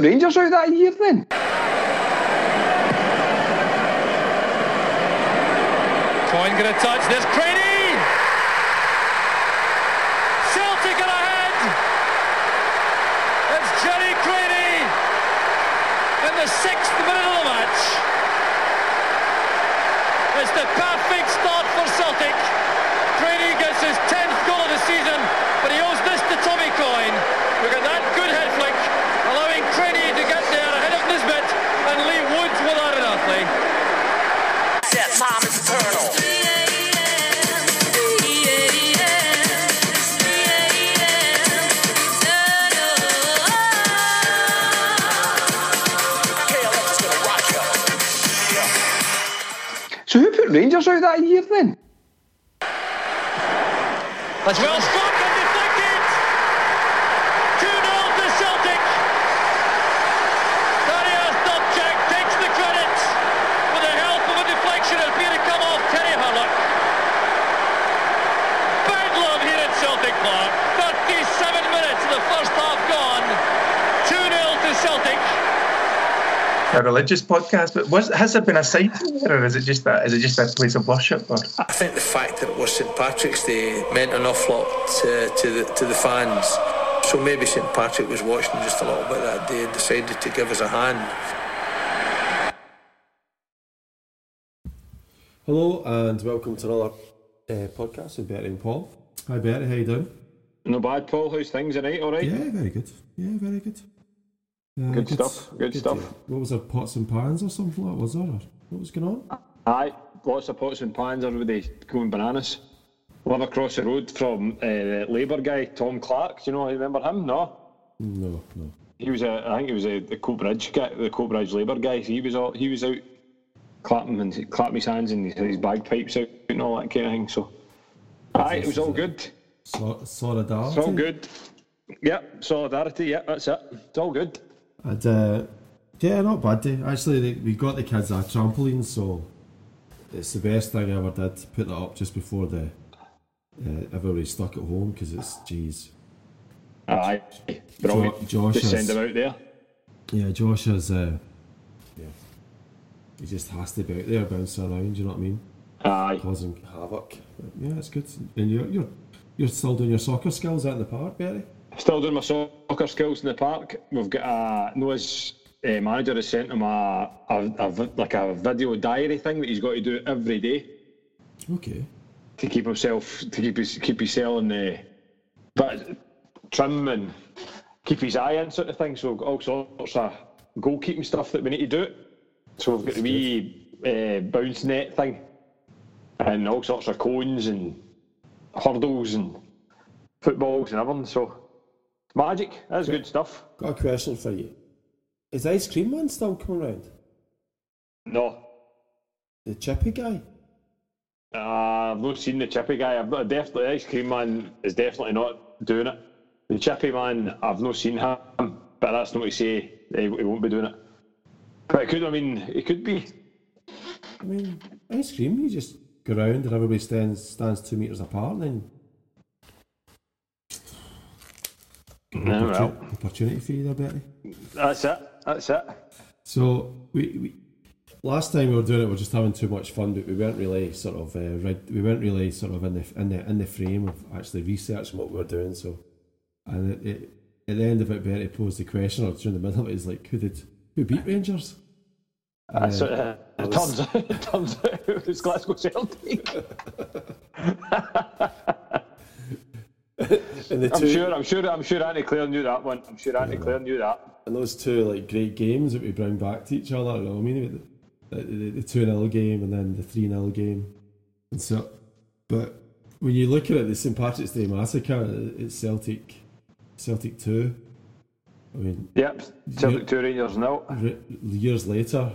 Rangers out that year then? Coyne going to touch this. Creaney! That's well struck and deflected. 2-0 to Celtic. Dariusz Wdowczyk takes the credit with the help of a deflection and appear to come off Terry Hurlock. Bedlam here at Celtic Park. 37 minutes of the first half gone. 2-0 to Celtic. A religious podcast, but was has there been a site there, or is it just that? Is it just a place of worship? Or I think the fact that it was St Patrick's Day meant an awful lot to, to the to the fans. So maybe St Patrick was watching just a little bit that day and decided to give us a hand. Hello and welcome to another uh, podcast with Bertie and Paul. Hi Bertie, how you doing? No bad, Paul. How's things tonight? All right. Yeah, very good. Yeah, very good. Uh, Good stuff, good stuff. what was there, pots and pans or something like that, was there? What was going on? Aye, lots of pots and pans. Everybody going bananas. Live across the road from uh, the Labour guy, Tom Clarke. Do you know? Remember him? No. No, no. He was a. I think he was a the Coatbridge guy, the Coatbridge Labour guy. He was all. He was out clapping and clapping his hands and his bagpipes out and all that kind of thing. So, aye, it was all good. So, solidarity. It's all good. Yep, solidarity. Yep, that's it. It's all good. And, uh, yeah, not bad day. Actually, they, we got the kids a trampoline, so it's the best thing I ever did. Put that up just before the uh, everybody stuck at home because it's jeez. Aye, brilliant. Josh Just has- send him out there. Yeah, Josh has. Uh, yeah, he just has to be out there bouncing around. You know what I mean? Aye. Causing havoc. Yeah, it's good. And you're you're you're still doing your soccer skills out in the park, Berry. Still doing my soccer skills in the park. We've got a Noah's uh, manager has sent him a, a, a like a video diary thing that he's got to do every day Okay. to keep himself to keep his keep his cell in the but trim and keep his eye in sort of thing. So all sorts of goalkeeping stuff that we need to do. So we've got the wee uh, bounce net thing and all sorts of cones and hurdles and footballs and everything. So magic. That's good stuff. Got a question for you. Is Ice Cream Man still coming round? No, The chippy guy? Uh, I've not seen the chippy guy. I've not, definitely ice cream man is definitely not doing it. The chippy man, I've not seen him, but that's not to say he, he won't be doing it. But it could. I mean, it could be. I mean, ice cream. You just go round and everybody stands stands two meters apart, and then Well, opportunity for you there, Betty. that's it. That's it. So we, we last time we were doing it, we were just having too much fun, but we weren't really sort of uh, read, we weren't really sort of in the in the in the frame of actually researching what we were doing. So, and it, it, at the end of it, Betty posed the question, or during the middle of it, is like, who did who beat Rangers? Uh, it. Uh, it was- turns out, it turns out it was Glasgow Celtic. And the I'm two, sure. I'm sure. I'm sure Andy Clare knew that one. I'm sure Andy Clare knew that. and those two like great games that we bring back to each other. You know, what I mean, the, the, the two 0 game and then the three 0 game, and so. But when you look at it, the St Patrick's Day massacre, uh, it's Celtic, Celtic two. I mean, Yep. Celtic two Rangers no. re- years later,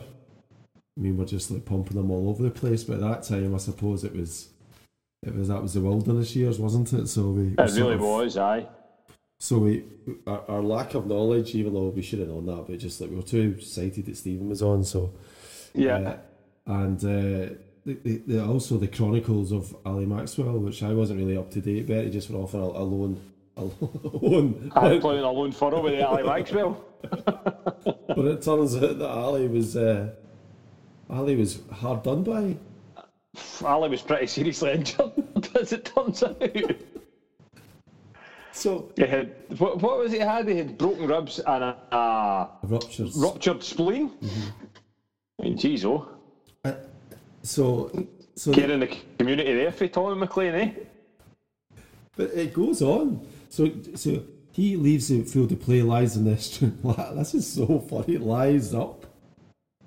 I mean, we're just like pumping them all over the place. But at that time, I suppose it was, it was that was the wilderness years, wasn't it? So we, It really of- was. Aye. So we, our, our lack of knowledge, even though we should have known that, but just like we were too excited that Stephen was on. So Yeah. Uh, and uh, the, the, the, also the Chronicles of Ali Maxwell, which I wasn't really up to date. Betty just went off on a, a loan, a loan. I'm playing a lone furrow with Ali Maxwell. but it turns out that Ali was uh, Ali was hard done by. Ali was pretty seriously injured, as it turns out. So He had what, what was it? He had he had broken ribs and a, a ruptures. ruptured spleen. I mean, geez, oh, so so caring the community there for Tommy McLean, eh? But it goes on. So so he leaves the field to play, lies in this. this is so funny. Lies up.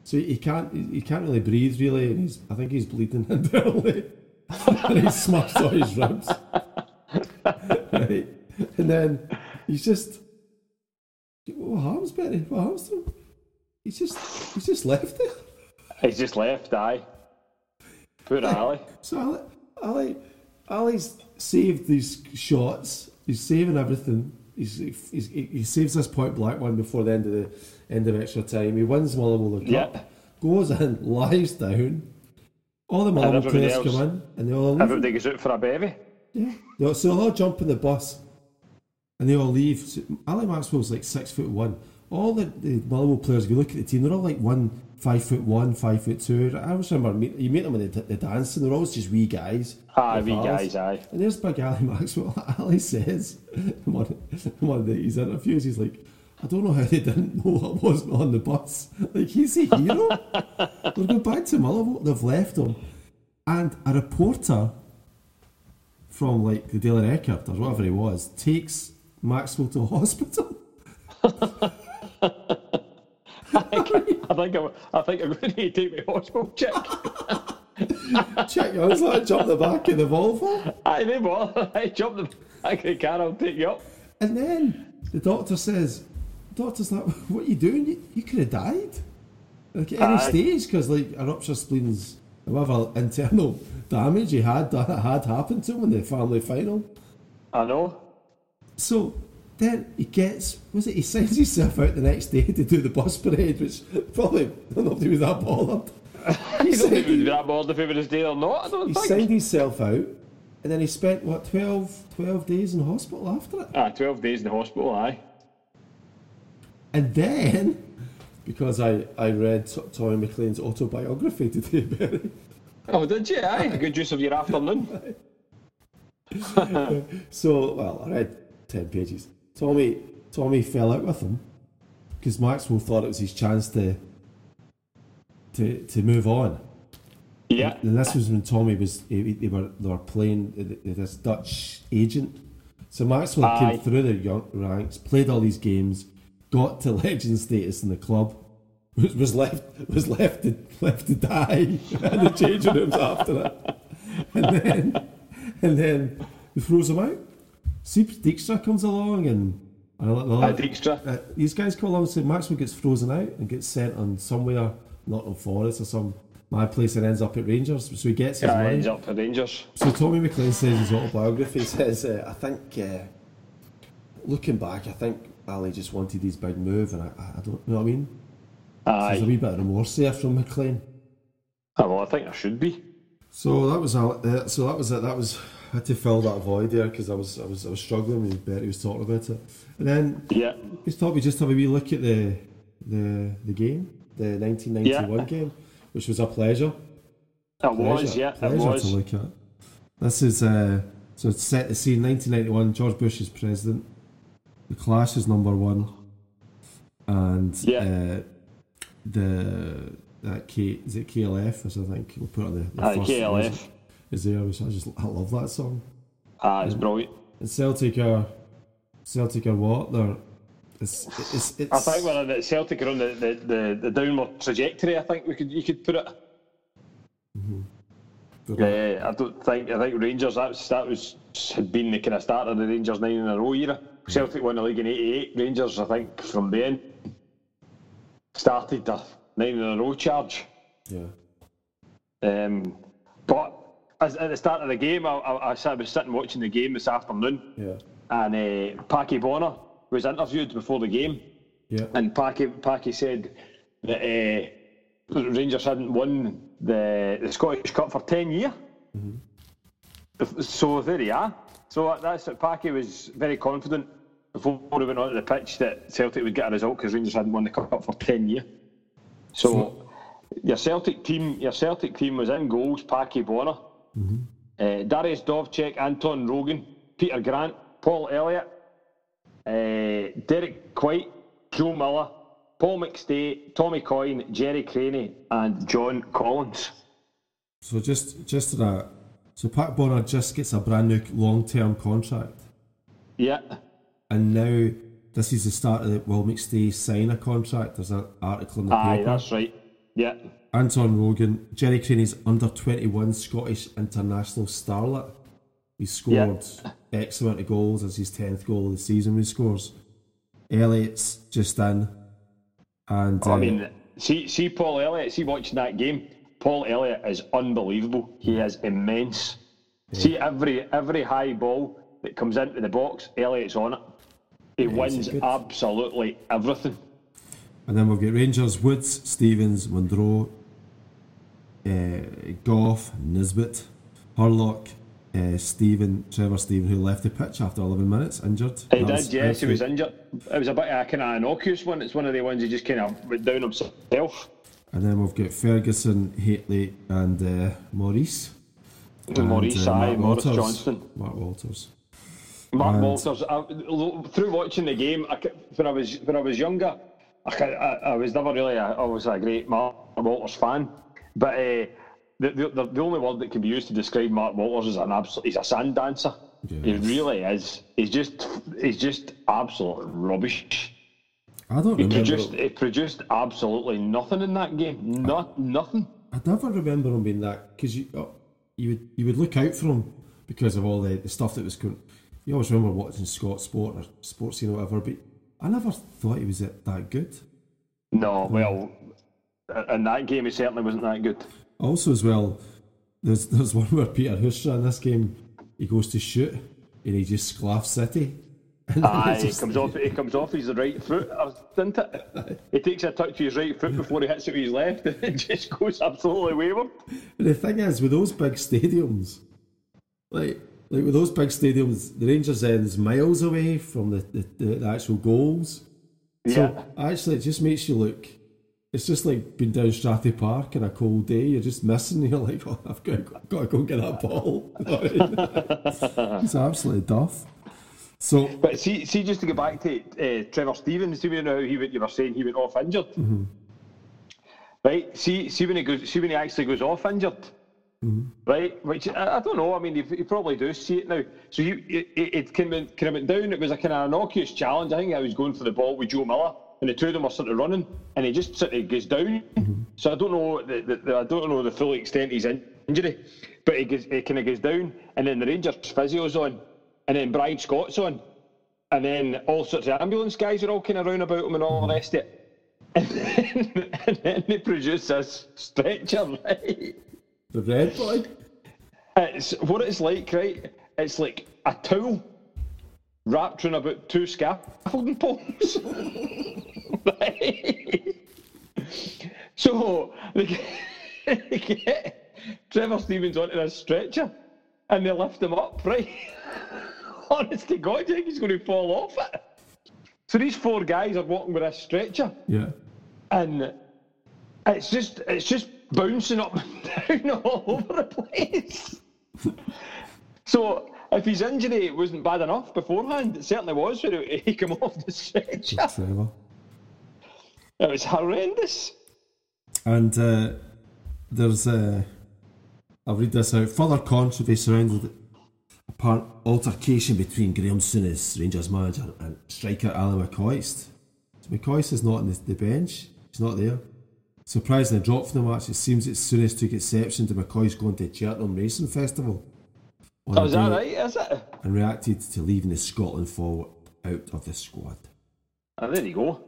So he can't he can't really breathe really, and he's I think he's bleeding internally. and he's smashed all his ribs. right? And then he's just what happens, Betty? What happens to him? He's just he's just left there. He's just left, aye. Poor Ali. So Ali, Ali, Ali's saved these shots. He's saving everything. He's, he's, he he saves this point blank one before the end of the end of extra time. He wins Motherwell Cup. Yeah. Goes in, lies down. All the everybody players else- come in, and they all leave. Everybody goes out for a bevy. Yeah. So they all jump in the bus, and they all leave. So Ali Maxwell's like six foot one. All the, the players, if you look at the team, they're all like one, five foot one, five foot two. I always remember you meet them when they, they dance, and they're always just wee guys. Aye, wee guys, aye. And there's big Ali Maxwell. Ali says in one, in one of these interviews, he's like, I don't know how they didn't know I wasn't on the bus. Like, he's a hero. They're going back to Motherwell. They've left him. And a reporter from, like, the Daily Record or whatever he was takes Maxwell to hospital. I think I'm, I think I'm going to need to take my hospital check. Check, I was like, jump the back of the Volvo. I know what. I jump the back of the car. I'll take you up. And then the doctor says, doctor's like, what are you doing? You, you could have died. Like at any Aye. stage, because like a rupture spleens, whatever internal damage he had that had happened to him in the family final. I know. So then he gets, was it, he sends himself out the next day to do the bus parade, which probably nobody was that bothered. He, don't signed, even that bothered if it was day or not. I don't he think. signed himself out, and then he spent, what, 12, 12 days in hospital after it. Ah, 12 days in the hospital, aye. And then, because I, I read Tommy McLean's autobiography today, Barry, Oh, did you? Aye. Good use of your afternoon. so, well, I read 10 pages. Tommy Tommy fell out with him because Maxwell thought it was his chance to, to, to move on. Yeah. And this was when Tommy was, he- they were, they were playing this Dutch agent. So Maxwell Aye. came through the ranks, played all these games, got to legend status in the club, was, was left was left to left to die in the changing rooms after that. and then and then they throws him out. Seeps Dijkstra comes along and. and I- I- Aye, Dijkstra. uh, these guys come along and say Maxwell gets frozen out and gets sent on somewhere, not on Forest or some mad place, and ends up at Rangers. So he gets his Yeah, money. ends up for Rangers. So Tommy McLean says his autobiography says, uh, I think, uh, looking back, I think Ali just wanted his big move, and I, I don't you know what I mean. There's a Aye. wee bit of remorse there from McLean. Ah, well, I think there should be. So that was uh, so that was it. That was I had to fill that void there because I was I was I was struggling when Betty was talking about it, and then Yeah. we thought we just have a wee look at the the the game, the 1991 Yeah. game, which was a pleasure. It was, Pleasure- yeah, it pleasure was. to look at. This is uh, so it's set the scene 1991. George Bush is president. The Clash is number one, and Yeah. uh, the that K is it KLF? As I think we'll put on the, the Aye, first KLF. music is there, which I just I love that song. Ah, it's brilliant. And Celtic are Celtic are what? They're it's it's, it's I think we're on the Celtic are on the, the, the, the downward trajectory. I think we could you could put it. they're- Uh, I don't think I think Rangers that was, that was had been the kind of start of the Rangers nine in a row era. Celtic won the league in '88. Rangers, I think, from then started the nine in a row charge. yeah. Um, but as, at the start of the game, I, I, I was sitting watching the game this afternoon, Yeah, and uh, Packy Bonner was interviewed before the game, yeah, and Packy Packy said that uh, Rangers hadn't won the, the Scottish Cup for 10 years. So there you are. So that's it. Packy was very confident before we went onto the pitch that Celtic would get a result because Rangers hadn't won the cup for 10 years. So your Celtic team, your Celtic team was in goals, Packy Bonner, uh, Dariusz Wdowczyk, Anton Rogan, Peter Grant, Paul Elliott, uh, Derek Whyte, Joe Miller, Paul McStay, Tommy Coyne, Gerry Creaney, and John Collins. So just just that, so Pat Bonner just gets a brand new long term contract, Yeah, and now this is the start of the Will McStay sign a contract. There's an article in the aye, paper. that's right. Yeah, Anton Rogan, Gerry Creaney's under 21 Scottish international starlet. He scored X amount of goals as his 10th goal of the season he scores. Elliott's just in. And I uh, mean, see, see Paul Elliott, see watching that game. Paul Elliott is unbelievable. He is immense. See every every high ball that comes into the box, Elliott's on it. He a wins absolutely everything. and then we've got Rangers, Woods, Stevens, Munro, uh, Gough, Nisbet, Hurlock, uh, Steven, Trevor Steven, who left the pitch after 11 minutes, injured. He That did, yes, he was injured. It was a bit of a kind of innocuous one. It's one of the ones he just kind of went down himself. And then we've got Ferguson, Hateley, and uh, Maurice. And, Maurice, uh, aye, Mark Maurice Walters. Johnston. Mark Walters. Mark And- Walters. I, through watching the game, I, when I was when I was younger, I, I, I was never really a, I was a great Mark Walters fan. But uh, the, the the only word that can be used to describe Mark Walters is an absolute. He's a sand dancer. He really is. He's just he's just absolute rubbish. I don't He remember. produced he produced absolutely nothing in that game. Not nothing. I never remember him being that because you oh, you would you would look out for him because of all the, the stuff that was going. You always remember watching Scott Sport or Sports Scene or whatever, but I never thought he was that that good. No, well, in that game he certainly wasn't that good. Also, as well, there's there's one where Peter Huistra in this game he goes to shoot and he just sclaffs City. Aye, he comes off. He comes off his right foot, uh, doesn't it? He takes a touch with his right foot before he hits it with his left, and it just goes absolutely wayward. But the thing is, with those big stadiums, like with those big stadiums, the Rangers ends miles away from the, the, the, actual goals. So actually, it just makes you look. It's just like being down Strathy Park on a cold day. You're just missing. You're like, oh, I've got, to, got to go get that ball. You know what I mean? it's absolutely duff. So But see, see, just to get back to uh, Trevor Stevens, see when how he went, you were saying he went off injured, right? See, see when he goes, see when he actually goes off injured, Mm-hmm. right? Which I, I don't know. I mean, you, you probably do see it now. So you, it, it, it came, in, came went down. It was a kind of innocuous challenge. I think I was going for the ball with Joe Miller, and the two of them were sort of running, and he just sort of goes down. Mm-hmm. So I don't know the, the, the I don't know the full extent of his in- injury, but he, goes, he kind of goes down, and then the Rangers physio's on, and then Brian Scott's on. And then all sorts of ambulance guys are all kind of round about him and all the rest of it. And then, and then they produce this stretcher, right? the red boy. It's what it's like, right? It's like a towel wrapped around about two scaffolding poles. right? So they get, they get Trevor Stevens onto this stretcher and they lift him up, right? Honest to God, you think he's going to fall off it? So these four guys are walking with a stretcher Yeah. and it's just it's just bouncing up and down all over the place. so if his injury wasn't bad enough beforehand, it certainly was when he came off the stretcher. Trevor. It was horrendous. And uh, there's uh, I'll read this out. Further controversy surrounded apparent altercation between Graham Souness, Rangers manager, and striker Alan McCoist. So McCoist is not on the, the bench. He's not there. Surprisingly dropped from the match. It seems that Souness took exception to McCoist going to Cheltenham Racing Festival. Oh, is that right? Is it? And reacted to leaving the Scotland forward out of the squad. Oh, there you go.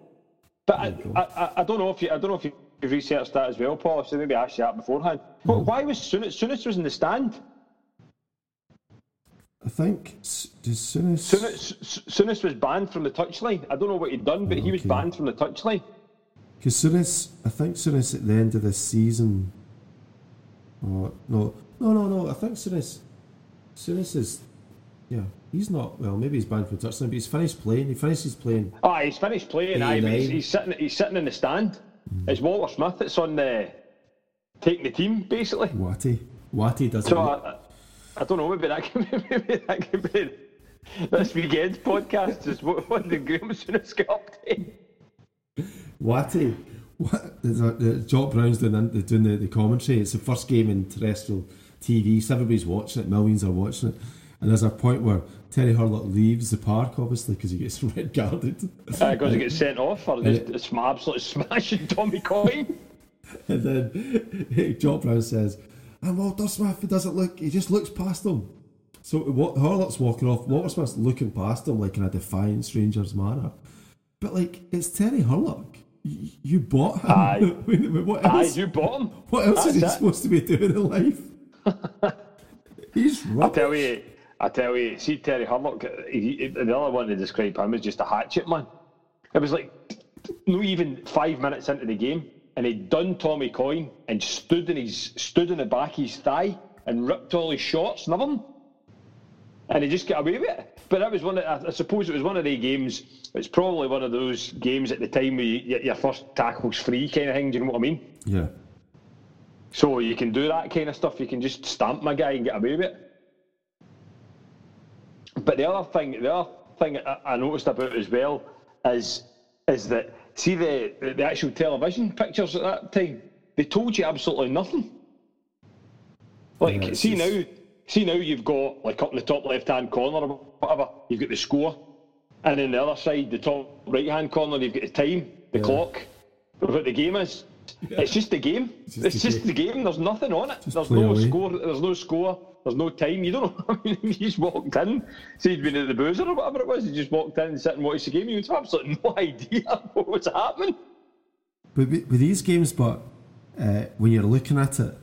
But I, I, I, I don't know if you I don't know if you've researched that as well, Paul. So maybe I asked you that beforehand. But why was Souness, Souness was in the stand? I think does Souness. Souness, Souness was banned from the touchline. I don't know what he'd done, but he was banned from the touchline. Because Souness, I think Souness at the end of this season. Oh no, no, no, no! I think Souness, Souness is, yeah, he's not. Well, maybe he's banned from touchdown, but he's finished playing. He finishes playing. Ah, he's finished playing. Aye, but he's, he's sitting. He's sitting in the stand. It's Walter Smith that's on the taking the team basically. Watty, Watty doesn't. So I, I don't know. Maybe that can be, maybe that be this weekend's podcast. Is what, what the Graham Souness got up to. Watty, what? Jock Brown's doing, the- doing the, the commentary. It's the first game in terrestrial TV, so everybody's watching it. Millions are watching it, and there's a point where Terry Hurlock leaves the park, obviously, because he gets red guarded. Uh, because he gets sent off for it- it's absolutely smashing Tommy Coyne. And then Jock Brown says, and Walter Smith, he doesn't look, he just looks past him. So what Hurlock's walking off, Walter Smith's looking past him like in a defiant stranger's manner. But like, it's Terry Hurlock. You, you bought him. Aye. what Aye, else, you bought him. what else is he it. supposed to be doing in life? He's I tell you, I tell you, see Terry Hurlock, uh, he, he- the other one to describe him as just a hatchet man. It was like no even five minutes into the game, and he'd done Tommy Coyne and stood in his stood in the back of his thigh and ripped all his shorts and everything. And he just got away with it. But that was one of, I suppose it was one of the games, it's probably one of those games at the time where you, your first tackle's free kind of thing, do you know what I mean? Yeah. So you can do that kind of stuff. You can just stamp my guy and get away with it. But the other thing, the other thing I, I noticed about as well is is that see the the actual television pictures at that time. They told you absolutely nothing. Like Yeah, see just- now, see now you've got like up in the top left hand corner or whatever, you've got the score, and then the other side, the top right hand corner, you've got the time, the Yeah. clock, what the game is. It's just the game. It's just just, the the, game. There's nothing on it. Just there's no away. score. There's no score. There's no time. You don't know. I mean, you just walked in, say you'd been at the boozer or whatever it was. You just walked in and sat and watched the game. You had absolutely no idea what was happening. But with, with these games, but uh, when you're looking at it,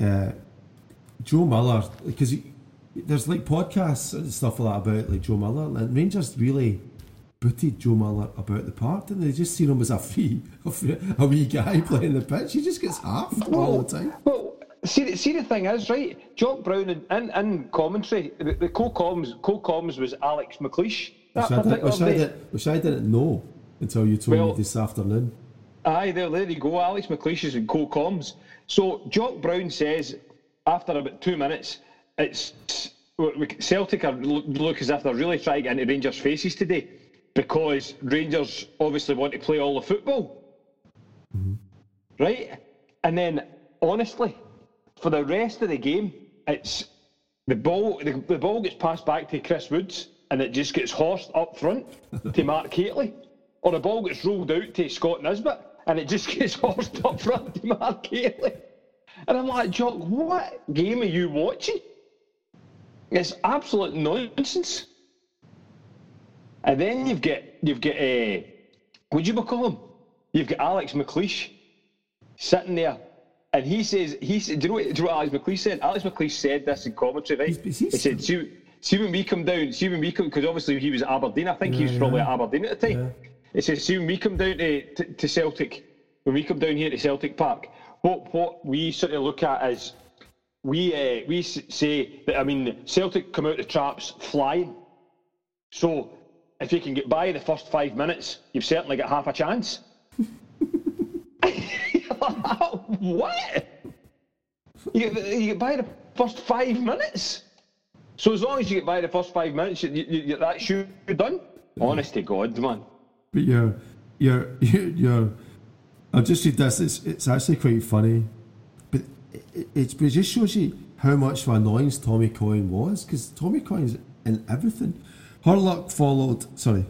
uh, Joe Miller, because there's like podcasts and stuff like that about like Joe Miller, and Rangers really booted Joe Miller about the park, and they just seen him as a free, a, free, a wee guy playing the pitch. He just gets half all the time. Well, see, the- see the thing is, right? Jock Brown in, in, in commentary, the, the co-coms, co-coms was Alex McLeish. That Which I, did, which, I did, which I didn't know until you told Well- me this afternoon. Aye, there, there you go. Alex McLeish is in co-coms. So Jock Brown says after about two minutes, it's Celtic are look, as if they're really trying to get into Rangers' faces today because Rangers obviously want to play all the football, right? And then honestly, for the rest of the game, it's the ball. The, the ball gets passed back to Chris Woods, and it just gets horsed up front to Mark Hateley, or the ball gets rolled out to Scott Nisbet, and it just gets horsed up front to Mark Hateley. And I'm like, Jock, what game are you watching? It's absolute nonsense. And then you've got you've got uh, what do you call him? You've got Alex McLeish sitting there, and he says he said, do you know what, do you know what Alex McLeish said? Alex McLeish said this in commentary, right? He's- he's- he said, see, see when we come down, see when we come, because obviously he was at Aberdeen. I think he was probably yeah. at Aberdeen at the time. Yeah. He says, see when we come down to, to, to Celtic, when we come down here to Celtic Park, what what we sort of look at is we uh, we say that I mean Celtic come out of the traps flying. So if you can get by the first five minutes, you've certainly got half a chance. what? You, you get by the first five minutes. So as long as you get by the first five minutes, you, you, you done. Honest to God, man. But you're, you're, you're, I've just read this. It's, it's actually quite funny, but it, it, it just shows you how much of an annoyance Tommy Coyne was because Tommy Coyne's in everything. Hurlock followed. Sorry,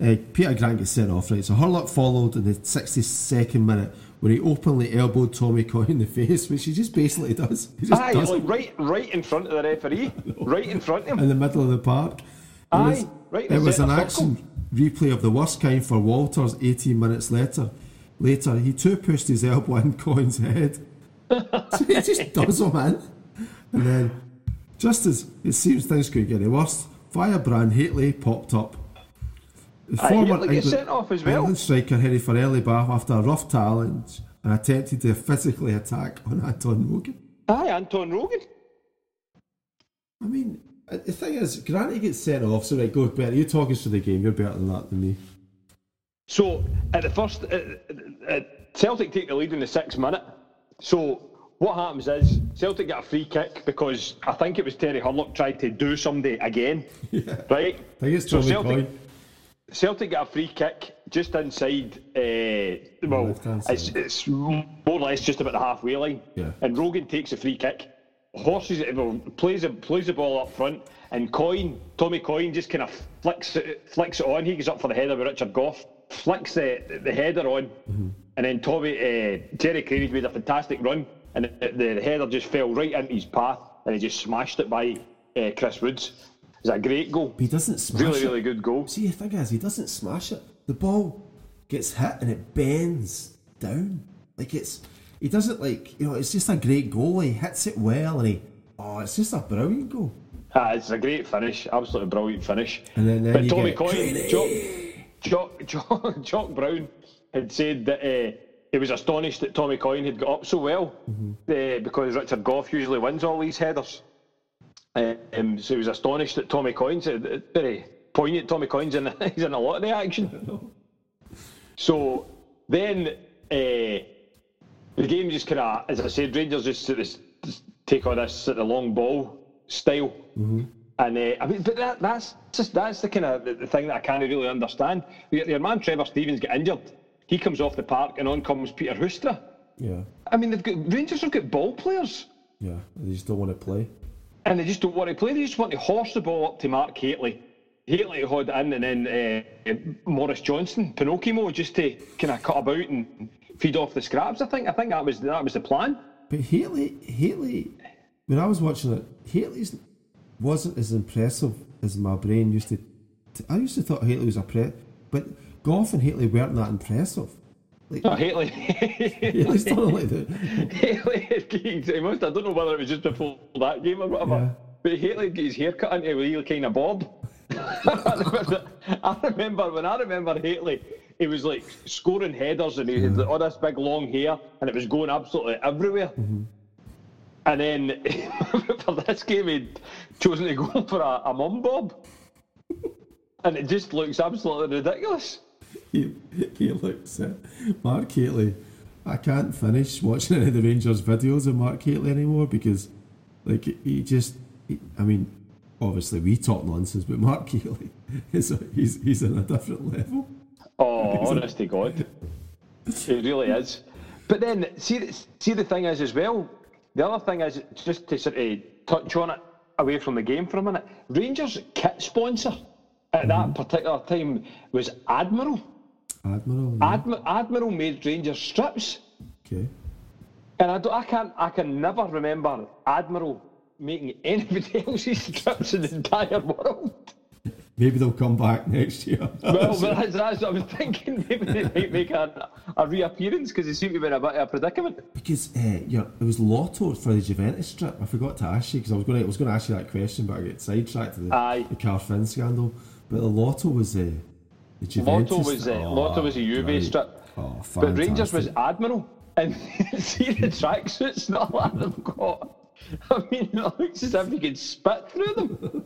uh, Peter Grant gets sent off. Right, so Hurlock followed in the sixty-second minute where he openly elbowed Tommy Coyne in the face, which he just basically does. He just Aye, does like right, right in front of the referee, right in front of him. in the middle of the park. It Aye, was, right It was an action replay of the worst kind for Walters. Eighteen minutes later, later he two pushed his elbow in Coyne's head. so he just does him in, and then just as it seems things could get any worse, Firebrand Hateley popped up. The former England, sent off as well. England striker Henry Farrelly back after a rough challenge and attempted to physically attack on Anton Rogan. Aye, Anton Rogan. I mean, uh, the thing is, Granny gets sent off, so right, go better. You talk us through the game. You're better than that than me. So at the first, uh, uh, Celtic take the lead in the sixth minute. So what happens is Celtic get a free kick because I think it was Terry Hurlock tried to do somebody again, right? I think it's So Celtic- Coyne. Celtic get a free kick just inside. Uh, well, it's, it's more or less just about the halfway line. Yeah. And Rogan takes a free kick, horses well, plays a, plays the ball up front, and Coyne, Tommy Coyne, just kind of flicks it, flicks it on. He goes up for the header with Richard Gough, flicks the, the header on, Mm-hmm. and then Tommy uh, Jerry Craig made a fantastic run, and the, the, the header just fell right into his path, and he just smashed it by uh, Chris Woods. It's a great goal. But he doesn't smash Really, it. really good goal. See, the thing is, he doesn't smash it. The ball gets hit and it bends down. Like it's, he doesn't like, you know, it's just a great goal. He hits it well and he, oh, it's just a brilliant goal. Ah, it's a great finish, absolutely brilliant finish. And then- then but Tommy Coyne. Jock, Jock, Jock, Brown had said that uh, he was astonished that Tommy Coyne had got up so well Mm-hmm. uh, because Richard Gough usually wins all these headers. Uh, um, so he was astonished that Tommy Coyne said, uh, very poignant. Tommy Coyne's in, he's in a lot of the action. So then uh, the game just kind of, as I said, Rangers just, sort of just take on this sort of long ball style. And uh, I mean, but that, that's just that's the kind of the, the thing that I can't really understand. Your, your man Trevor Stevens get injured. He comes off the park, and on comes Peter Huistra. Yeah, I mean, they've got Rangers have got ball players, yeah. They just don't want to play. and they just don't want to play. They just want to horse the ball up to Mark Hateley. Hateley had it in, and then uh, Maurice Johnston, Pinocchio, just to kind of cut about and feed off the scraps. I think I think that was that was the plan. But Haley, Haley, when I was watching it, Haley's wasn't as impressive as my brain used to. to I used to thought Haley was a pre, but Gough and Haley weren't that impressive. Like No, Hateley. Haley's not like. Haley, he eh, must. I don't know whether it was just before that game or whatever. Yeah. But Haley got his hair cut into a real kind of bob. I, remember, I remember when I remember Haley, he was like scoring headers and he had all this big long hair and it was going absolutely everywhere. Mm-hmm. And then for this game, he'd chosen to go for a, a mum bob. And it just looks absolutely ridiculous. He, he looks at Mark Haley. I can't finish watching any of the Rangers videos of Mark Haley anymore because, like, he just. He, I mean, obviously we talk nonsense, but Mark Haley is he's he's on a different level. Oh, honest to God. It really is. But then, see, see, the thing is as well, the other thing is, just to sort of touch on it away from the game for a minute, Rangers' kit sponsor at that mm-hmm. particular time was Admiral. Admiral. yeah. Admi- Admiral made Rangers strips. okay. And I, I, can't, I can never remember Admiral making anybody else's strips in the entire world. Maybe they'll come back next year. Well, but that's, that's what I was thinking. Maybe they might make a, a reappearance because they seem to be in a bit of a predicament. Because uh, yeah, it was Lotto for the Juventus strip. I forgot to ask you because I was going to I was going to ask you that question, but I get sidetracked to the, Aye. the Carfin scandal. But the Lotto was uh, the Juventus. Lotto was uh, oh, Lotto was a Juve right. strip, Oh, but Rangers was fantastic. Admiral. And see the tracksuits not a lot of them got. I mean, it looks as if you could spit through them.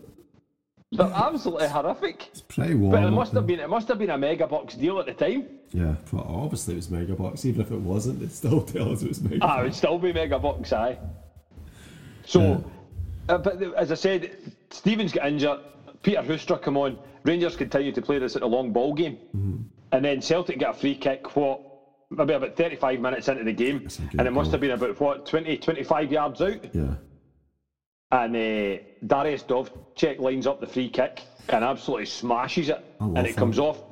They're absolutely horrific. pretty warm. But it must have been it must have been a mega box deal at the time. Yeah, but obviously it was mega box. Even if it wasn't, they still tell us it was mega. Ah, it would still be mega box, aye. So, uh, but as I said, Stevens got injured. Peter Huistra come on. Rangers continue to play this at a long ball game, and then Celtic get a free kick. What? Maybe about 35 minutes into the game, and it must have been about what 20, 25 yards out. Yeah, And uh, Dariusz Wdowczyk lines up the free kick and absolutely smashes it, and it him. comes off.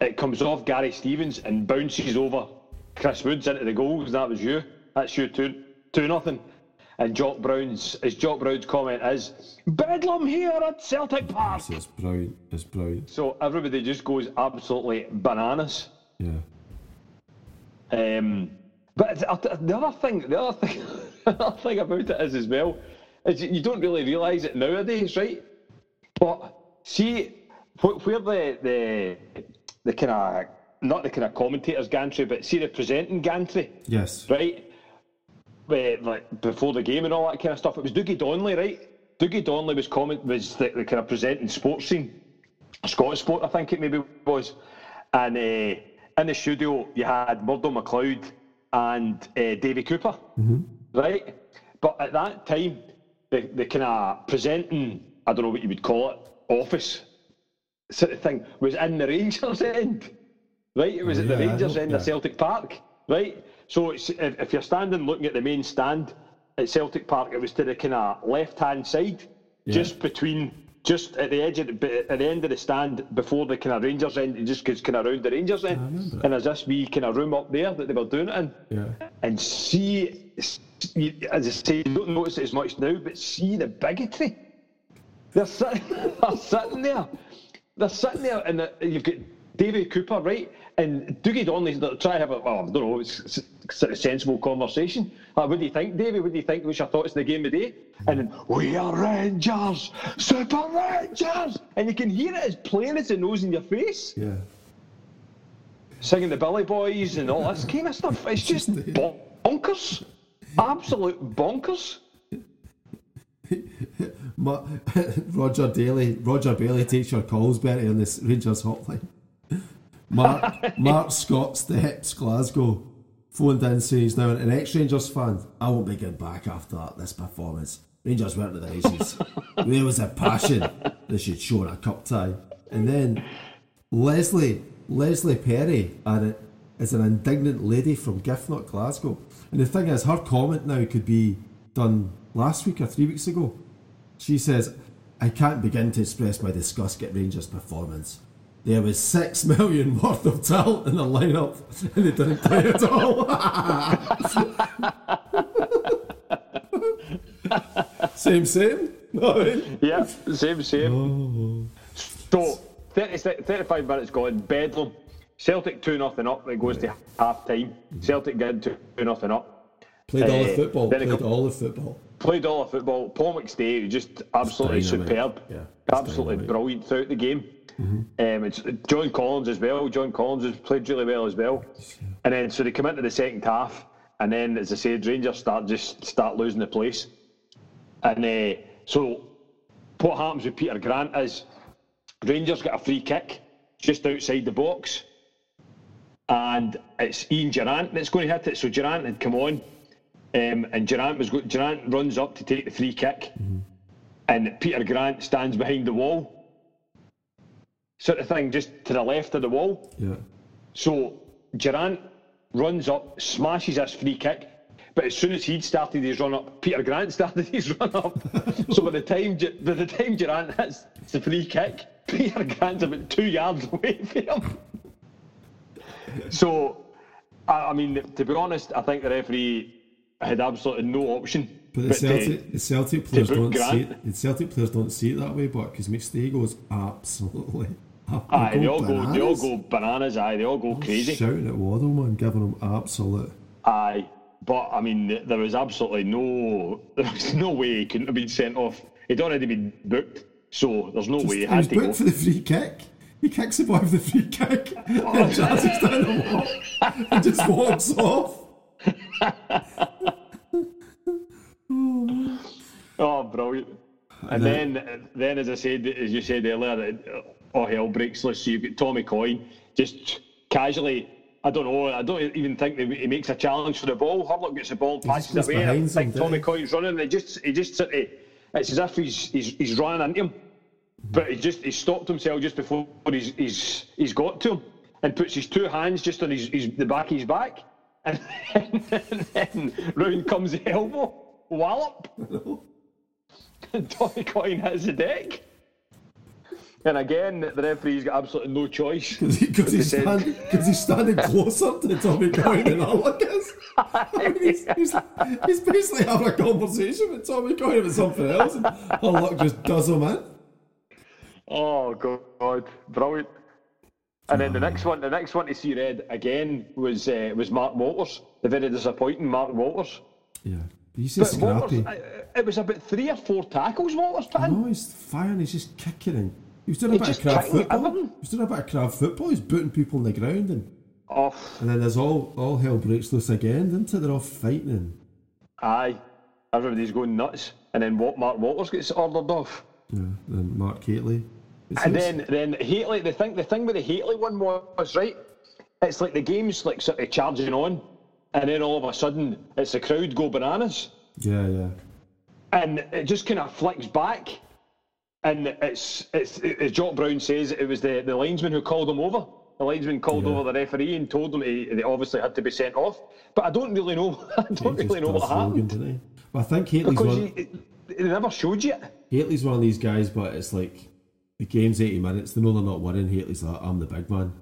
It comes off Gary Stevens and bounces over Chris Woods into the goal. 'cause That was you. That's you two, two nothing. And Jock Brown's, as Jock Brown's comment is, Bedlam here at Celtic Park. so it's brilliant. It's brilliant. So everybody just goes absolutely bananas. Yeah, Um, but the other thing, the other thing, the other thing about it is as well, is you don't really realise it nowadays, right? But see, wh- where the the the kind of not the kind of commentators gantry, but see the presenting gantry, Yes. right? Like before the game and all that kind of stuff. It was Dougie Donnelly, right? Dougie Donnelly was comment was the, the kind of presenting sports scene, Scottish sport, I think it maybe was. And uh, in the studio, you had Murdo MacLeod and uh, Davy Cooper, right? But at that time, the, the kind of presenting, I don't know what you would call it, office sort of thing was in the Rangers end, right? It was at the Rangers end yeah. of Celtic Park, right? So it's, if, if you're standing looking at the main stand at Celtic Park, it was to the kind of left hand side, just between, just at the edge of the, at the end of the stand before the kind of Rangers end, it just goes kind of around the Rangers end, and there's this wee kind of room up there that they were doing it in Yeah. and see, see- as I say, you don't notice it as much now, but see the bigotry. They're sitting, they're sitting there. They're sitting there, and the- you've got David Cooper, right? And Donnelly's they're trying to have a, well, I don't know, it's, sort of sensible conversation. Like, what do you think, David? What do you think? What's your thoughts on the game of the day? And then, we are Rangers, Super Rangers! And you can hear it as plain as it nose in your face Yeah. singing the Billy Boys and all this kind of stuff. It's just bonkers. Absolute bonkers. Roger Daly, Roger Bailey takes your calls, Bertie, on this Rangers hotline. Mark, Mark Scott's the Steps, Glasgow, phoned in saying he's now an ex Rangers fan. I won't be getting back after that, this performance. Rangers weren't to the races. there was a passion they should show in a cup tie. And then Leslie, Leslie Perry, and it is an indignant lady from Giffnock, Glasgow. And the thing is, her comment now could be done last week or three weeks ago. She says, I can't begin to express my disgust at Rangers' performance. There was six million worth of talent in the lineup, and they didn't play at all. same, same. No. Yeah, same, same. So, 30, 35 minutes gone, Bedlam. Celtic 2 nothing up, it goes to half time. Celtic get 2 nothing up. Played all the Eh, football. Played co- all the football. Played all the football. Paul McStay, just absolutely superb. Yeah, absolutely dynamite. brilliant throughout the game. Um, it's John Collins as well. John Collins has played really well as well. And then so they come into the second half, and then as I said, Rangers start just start losing the place. And uh, so what happens with Peter Grant is Rangers get a free kick just outside the box, and it's Ian Durrant that's going to hit it. So Durrant had come on, um, and Durrant was Durrant runs up to take the free kick, and Peter Grant stands behind the wall, sort of thing, just to the left of the wall. Yeah. So Durrant runs up, smashes this free kick, but as soon as he'd started his run up, Peter Grant started his run up. so by the time by the time Durrant hits the free kick, Peter Grant's about two yards away from him. so, I, I mean, to be honest, I think the referee had absolutely no option. But the to- Celtic, the Celtic players don't see it. The Celtic players don't see it that way, but because McStay goes absolutely. Aye, they all go, they all bananas. go bananas. Aye, they all go crazy. shouting at Waddle man, giving him absolute. Aye, but I mean, there was absolutely no, there was no way he couldn't have been sent off. He'd already been booked, so there's no way he he had to go. booked for the free kick. He kicks the boy with the free kick oh, and chases down the wall and just walks off. Oh, brilliant! And then, then as I said, as you said earlier, all hell breaks loose. So you've got Tommy Coyne just casually. I don't know. I don't even think he makes a challenge for the ball. Hurlock gets the ball, passes it away. I think Tommy didn't Coyne's running. And he just, he just sort of, it's as if he's he's, he's running into him, but he just he stopped himself just before he's he's he's got to him and puts his two hands just on his, his the back of his back, and, then then round comes the elbow, wallop. And Tommy Coyne hits the deck. And again, the referee's got absolutely no choice. Because he, he's, stand, he's standing closer to Tommy Coyne than is. I mean, he's, he's, he's basically having a conversation with Tommy Coyne about something else, and Alec just does him in. Oh God, brilliant! And then the next one, the next one to see red again was uh, was Mark Walters, the very disappointing Mark Walters. Yeah. He's just But Walters, uh, it was about three or four tackles Walters put in. No, he's firing, he's just kicking and He was doing a He bit of crab football. everything. He was doing a bit of crab football. He's booting people on the ground, and, Oh, and then there's all all hell breaks loose again, isn't it? They're all fighting. And, aye. Everybody's going nuts. And then what Mark Walters gets ordered off. yeah, and Mark Catley. And it's- then then Hateley, the thing the thing with the Hateley one was right. It's like the game's like sort of charging on, and then all of a sudden it's the crowd go bananas, yeah, yeah. and it just kind of flicks back, and it's it's as Jock Brown says it was the, the linesman who called him over. The linesman called Yeah. over the referee and told him he, he obviously had to be sent off. But I don't really know. I don't He really know what happened he? But I think Hateley's because one. he, they never showed you. Hateley's one of these guys, but it's like the game's eighty minutes. They know they're not winning. Hateley's like, I'm the big man.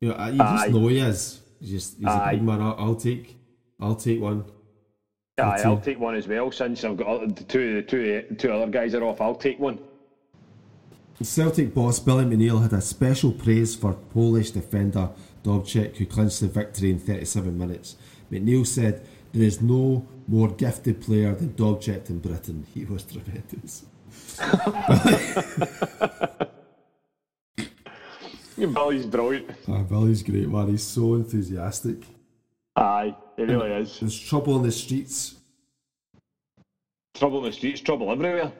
You know, you just Aye. know he is. He's just he's a big man. I'll, I'll take, I'll take one. Aye, That's I'll take one as well. Since I've got two, the two, the two other guys are off, I'll take one. Celtic boss Billy McNeill had a special praise for Polish defender Wdowczyk, who clinched the victory in 37 minutes. McNeill said, "There is no more gifted player than Wdowczyk in Britain. He was tremendous." Billy's brilliant. Ah, Billy's great, man. He's so enthusiastic. Aye, it really is. There's trouble in the streets. Trouble in the streets, trouble everywhere.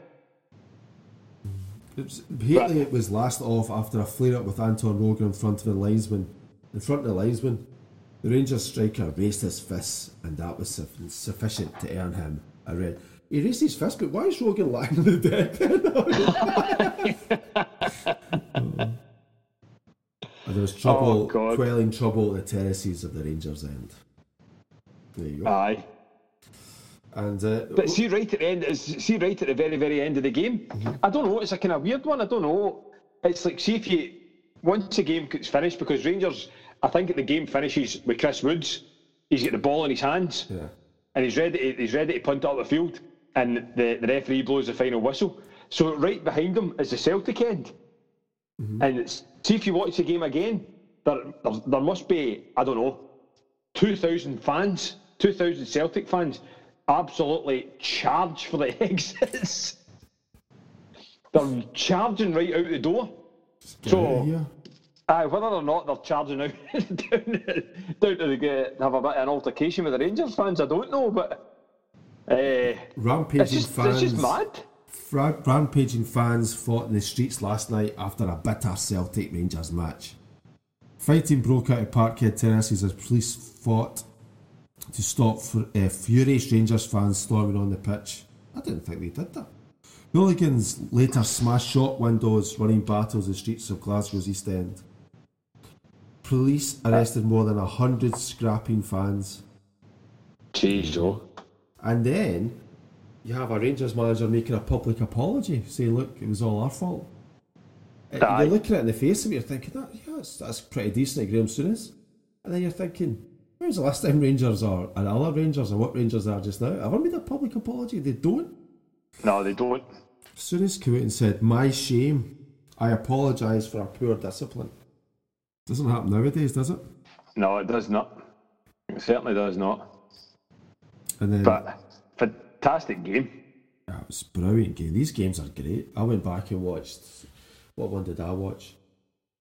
It was, last off after a flare up with Anton Rogan in front of the linesman. In front of the linesman, the Rangers striker raised his fists, and that was suf- sufficient to earn him a red. He raised his fist, but why is Rogan lying on the deck then? and there was oh, trouble, Oh, God. quelling trouble at the terraces of the Rangers' end. There you go. Aye. And uh, But see right at the end, see right at the very, very end of the game. I don't know. It's a kind of weird one. I don't know. It's like see if you once the game gets finished because Rangers. I think the game finishes with Chris Woods. He's got the ball in his hands yeah. and he's ready. To, he's ready to punt up the field, and the, the referee blows the final whistle. So right behind him is the Celtic end. And it's, see if you watch the game again, there, there, there must be I don't know, two thousand fans, two thousand Celtic fans, absolutely charged for the exits. They're charging right out the door. Get out of So, here. aye, whether or not they're charging out down, down to the, get, have a bit of an altercation with the Rangers fans, I don't know, but uh, Rampaging it's just fans. it's just mad. Rampaging fans fought in the streets last night after a bitter Celtic Rangers match. Fighting broke out at Parkhead Terraces as police fought to stop fu- uh, furious Rangers fans storming on the pitch. I didn't think they did that. Hooligans later smashed shop windows, running battles in the streets of Glasgow's East End. Police arrested more than a hundred scrapping fans. Jeez, oh. And then you have a Rangers manager making a public apology, saying, "Look, it was all our fault." Uh. You're looking at it in the face of it, you're thinking, that, "Yeah, that's, that's pretty decent, at Graham Souness." And then you're thinking, "When was the last time Rangers or and other Rangers or what Rangers are just now ever made a public apology?" They don't. No, they don't. Souness came out and said, "My shame. I apologise for our poor discipline." Doesn't happen nowadays, does it? No, it does not. It certainly does not. And then But fantastic game. Yeah, it was a brilliant game. These games are great. I went back and watched. What one did I watch?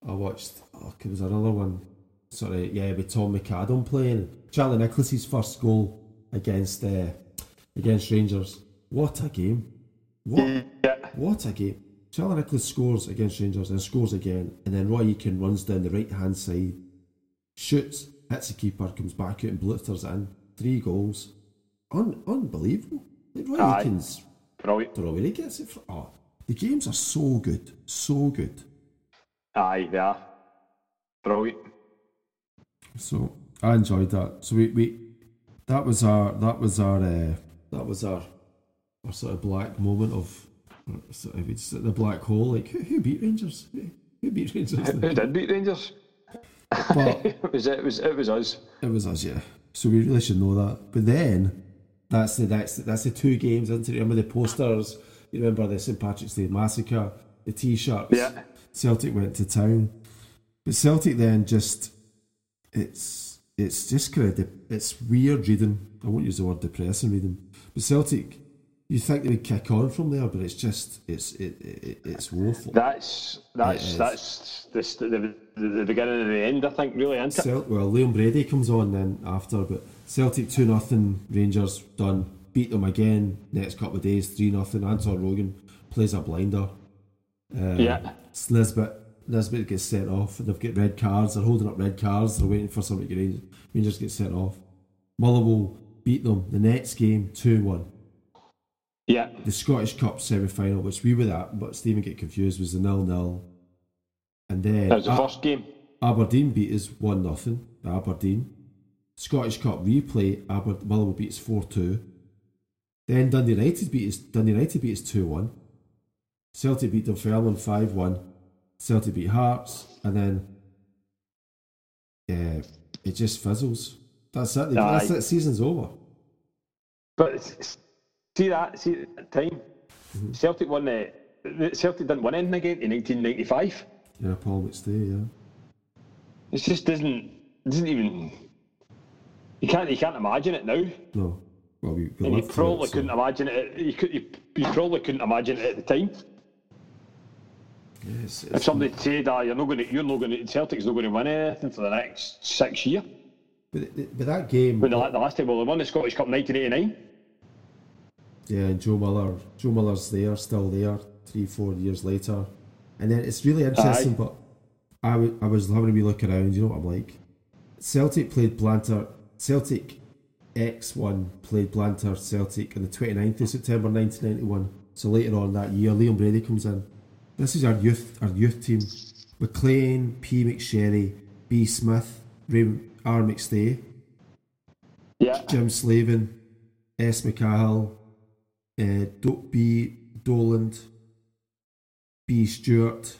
I watched. Oh, it was another one. Sorry, yeah, with Tom McAdam playing. Charlie Nicholas's first goal against uh, against Rangers. What a game! What Yeah. what a game! Charlie Nicholas scores against Rangers and scores again, and then Roy Aitken runs down the right hand side, shoots, hits the keeper, comes back out and blitzers it in. Three goals. Un- unbelievable. Roy Aye. Aitken's Brilliant. don't know where he gets it from. Oh, the games are so good, so good. Aye, they are. Brilliant. So I enjoyed that. So we, we that was our that was our uh, that was our our sort of black moment of sort of it's the black hole. Like who, who beat Rangers? Who, who beat Rangers? Who did beat Rangers? but It was it was it was us. it was us, yeah. So we really should know that. But then that's the that's that's the two games. Isn't it? Remember the posters? You remember the St Patrick's Day massacre? The T-shirts. Yeah. Celtic went to town, but Celtic then just it's it's just kind of de- it's weird reading. I won't use the word depressing reading, but Celtic You think they would kick on from there, but it's just it's it, it it's woeful. That's that's that's this, the, the the beginning of the end. I think really, isn't it? Cel- well, Liam Brady comes on then after, but Celtic two nothing, Rangers done. Beat them again next couple of days, three nothing. Anton Rogan plays a blinder. Um, Yeah. it's Nisbet gets sent off. They've got red cards. They're holding up red cards. They're waiting for somebody to get Rangers. Rangers get sent off. Motherwell beat them the next game two one. Yeah, The Scottish Cup semi final, which we were at, but Stephen get confused, was the nil nil. And then that was the A- first game. Aberdeen beat us 1 0. Aberdeen. Scottish Cup replay, Aber- Motherwell beat us 4 2. Then Dundee United beat us, Dundee United beat us 2 1. Celtic beat Dunfermline 5 1. Celtic beat Hearts. And then yeah, it just fizzles. That's it. That's Aye. it. Season's over. But see that see at the time, Mm-hmm. Celtic won the. the- Celtic didn't win anything again in 1995. Yeah, Paul McStay, yeah. It just doesn't doesn't even. You can't you can't imagine it now, No. Well, we, we and you probably it, so- couldn't imagine it. You could you, you probably couldn't imagine it at the time. It's- If somebody said, "Ah, you're not going to, you're not going to, Celtic's not going to win anything for the next six years," but, but that game. when the, the last time well, they won the Scottish Cup 1989. Yeah, and Joe Miller, Joe Miller's there, still there, three, four years later. And then it's really interesting, Aye. but I I was having a wee look around, you know what I'm like? Celtic played Blantyre, Celtic X1 played Blantyre Celtic on the 29th of September 1991. So later on that year, Liam Brady comes in. This is our youth, our youth team. McLean, P. McSherry, B. Smith, Ray, R. McStay, Yeah, Jim Slavin, S. McCahill, uh, Do- B. Doland, B. Stewart,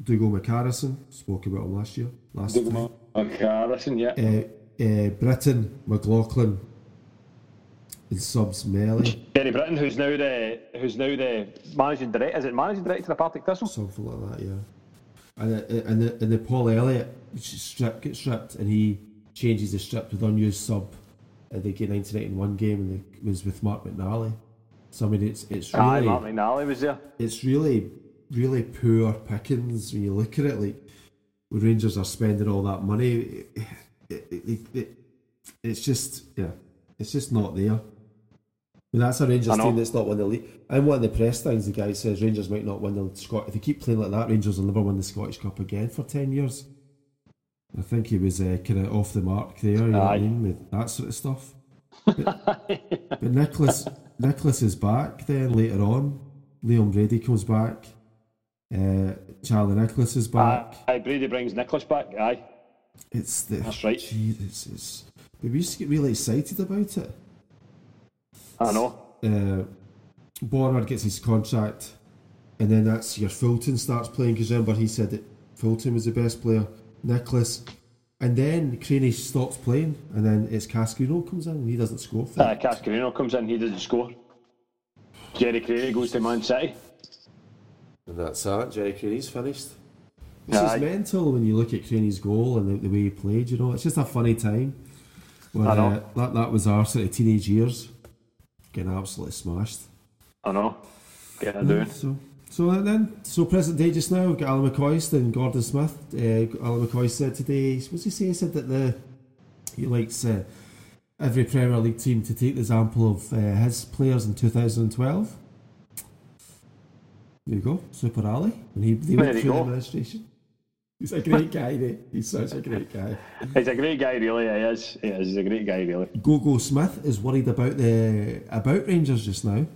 Dougal McCarrison, spoke about him last year, last time. okay, listen, yeah. Uh, uh, Britton, McLaughlin, and subs Melly, Kenny Britton, who's now the who's now the managing director, is it managing director of Partick Thistle? something like that, yeah. And uh, and the, and the Paul Elliott strip gets stripped, and he changes the strip with unused sub. And they get 1991 game, and it was with Mark McNally. So I mean, it's it's really Aye, Mark McNally was there. it's really, really poor pickings when you look at it. Like, Rangers are spending all that money, it, it, it, it, it's just, yeah, it's just not there. I mean, that's a Rangers team that's not won the league. And one of the press things, the guy says Rangers might not win the Scot. If they keep playing like that, Rangers will never win the Scottish Cup again for 10 years. I think he was uh, kind of off the mark there, you know I mean, with that sort of stuff. But Nicholas Nicholas is back then later on. Liam Brady comes back. Uh, Charlie Nicholas is back. Aye, aye, Brady brings Nicholas back. Aye, it's the That's right. Gee, it's, it's, but we used to get really excited about it. I know. Uh, Bornard gets his contract, and then that's your Fulton starts playing because remember he said that Fulton was the best player. Nicholas, and then Creaney stops playing, and then it's Cascarino comes in and he doesn't score for. Uh, Cascarino comes in, he doesn't score. Gerry Craig goes to Man City. And that's that. Gerry Creaney's finished. It's Aye. just mental when you look at Creaney's goal and the, the way he played. You know, it's just a funny time. Where, I know. Uh, that that was our sort of teenage years, getting absolutely smashed. I know. Doing. So, so then, so present day just now, we've got Alan McCoist and Gordon Smith. Uh, Alan McCoist said today, what's he say? He said that the he likes uh, every Premier League team to take the example of uh, his players in 2012. There you go, Super Ally. And he they went through the administration. He's a great guy, mate. He's such a great guy. He's a great guy, really. He is. He is. He's a great guy, really. Gogo Smith is worried about the about Rangers just now.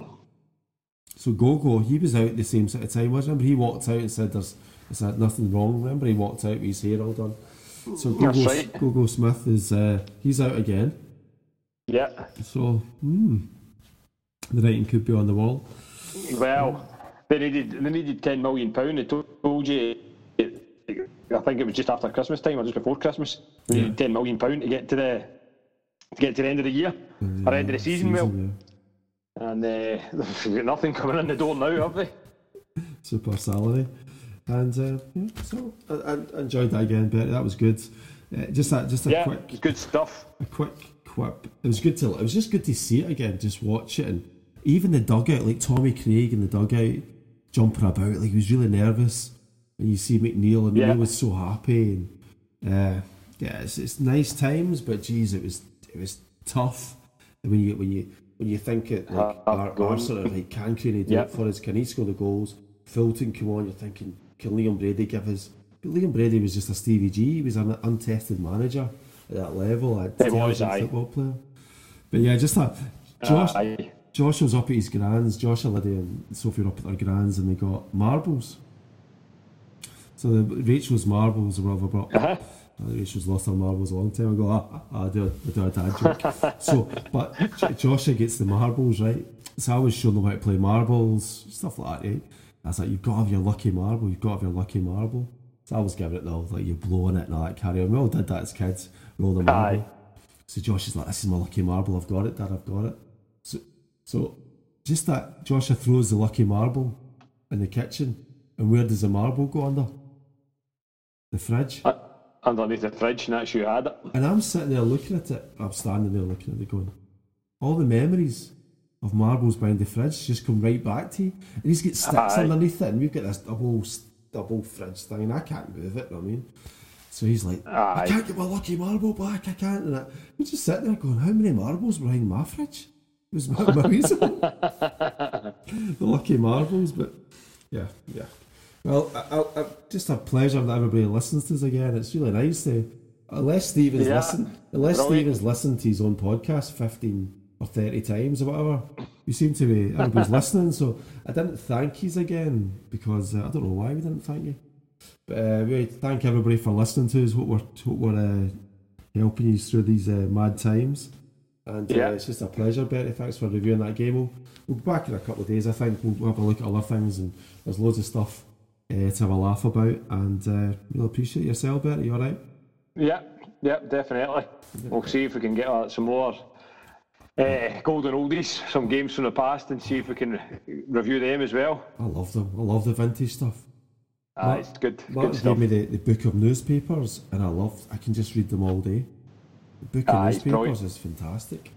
So Gogo, he was out the same sort of time. Remember, he walked out and said there's, there's nothing wrong. Remember, he walked out with his hair all done. So Gogo, right. Gogo Smith is uh, he's out again. Yeah. So hmm, the writing could be on the wall. Well, they needed they needed ten million pound. They told you. I think it was just after Christmas time or just before Christmas. Yeah. ten million pound to get to the to get to the end of the year or end of the season. Well, yeah. and uh, they've got nothing coming in the door now, have they? super salary. And uh, yeah, so I, I enjoyed that again, but that was good. Uh, just that, just a Yeah, quick good stuff. a quick quip. It was good to. It was just good to see it again. Just watch it and even the dugout, like Tommy Craig in the dugout, jumping about, like he was really nervous. And you see McNeill, and Yeah. he was so happy. And uh, yeah, it's, it's nice times, but geez, it was it was tough. And when you when you when you think it, like Uh, our, our sort of like can Creaney do Yeah. it for us? Can he score the goals? Fulton come on, you're thinking, can Liam Brady give us? But Liam Brady was just a Stevie G. He was an untested manager at that level, a He was, aye. football player. But yeah, just that. Josh, Aye. Josh was up at his grands. Josh and Lydia and Sophie were up at their grands, and they got marbles. So the, Rachel's marbles were over brought. Uh-huh. Uh, Rachel's lost her marbles a long time ago. Ah, ah, I do, I do a dad joke. so, but Joshua gets the marbles right. So I was showing them how to play marbles, stuff like that. Right? I was like, you've got to have your lucky marble. You've got to have your lucky marble. So I was giving it the old, like you're blowing it and all that carry on. We all did that as kids. Roll the marble. Aye. So Josh is like, this is my lucky marble. I've got it, Dad. I've got it. So, so just that Joshua throws the lucky marble in the kitchen, and where does the marble go under? The fridge. Uh, Underneath the fridge, and that's you had it. And I'm sitting there looking at it. I'm standing there looking at it, going, all the memories of marbles behind the fridge just come right back to you. And he's got sticks Aye. underneath it, and we've got this double double fridge thing, and I can't move it. know what I mean, so he's like, I can't get my lucky marble back. I can't. And I, we're just sitting there going, how many marbles were behind my fridge? It was my, my reason. the lucky marbles, but yeah, yeah. Well, I, I, just a pleasure that everybody listens to us again. It's really nice to, unless Stevens Yeah, listen, unless brilliant. Stevens listened to his own podcast fifteen or thirty times or whatever. You seem to be everybody's listening, so I didn't thank yous again because uh, I don't know why we didn't thank you. But uh, we thank everybody for listening to us. What we're what we're uh, helping you through these uh, mad times. And uh, Yeah. it's just a pleasure, Betty. Thanks for reviewing that game. We'll, we'll be back in a couple of days, I think. We'll, we'll have a look at other things, and there's loads of stuff uh, to have a laugh about. And uh, really appreciate yourself, Betty. You all right? Yeah, yeah, definitely. We'll see if we can get uh, some more uh, golden oldies, some games from the past, and see if we can review them as well. I love them. I love the vintage stuff. Uh, Mark- it's good, good gave me the, the book of newspapers, and I love. I can just read them all day. The book of Ah, newspapers is fantastic.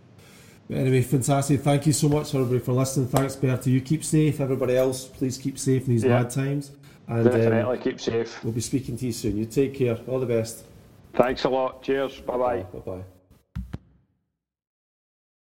But anyway, fantastic. Thank you so much, everybody, for listening. Thanks, Bertie. You keep safe. Everybody else, please keep safe in these Yeah. bad times. And um, Definitely keep safe. we'll be speaking to you soon. You take care. All the best. Thanks a lot. Cheers. Bye bye. Bye bye.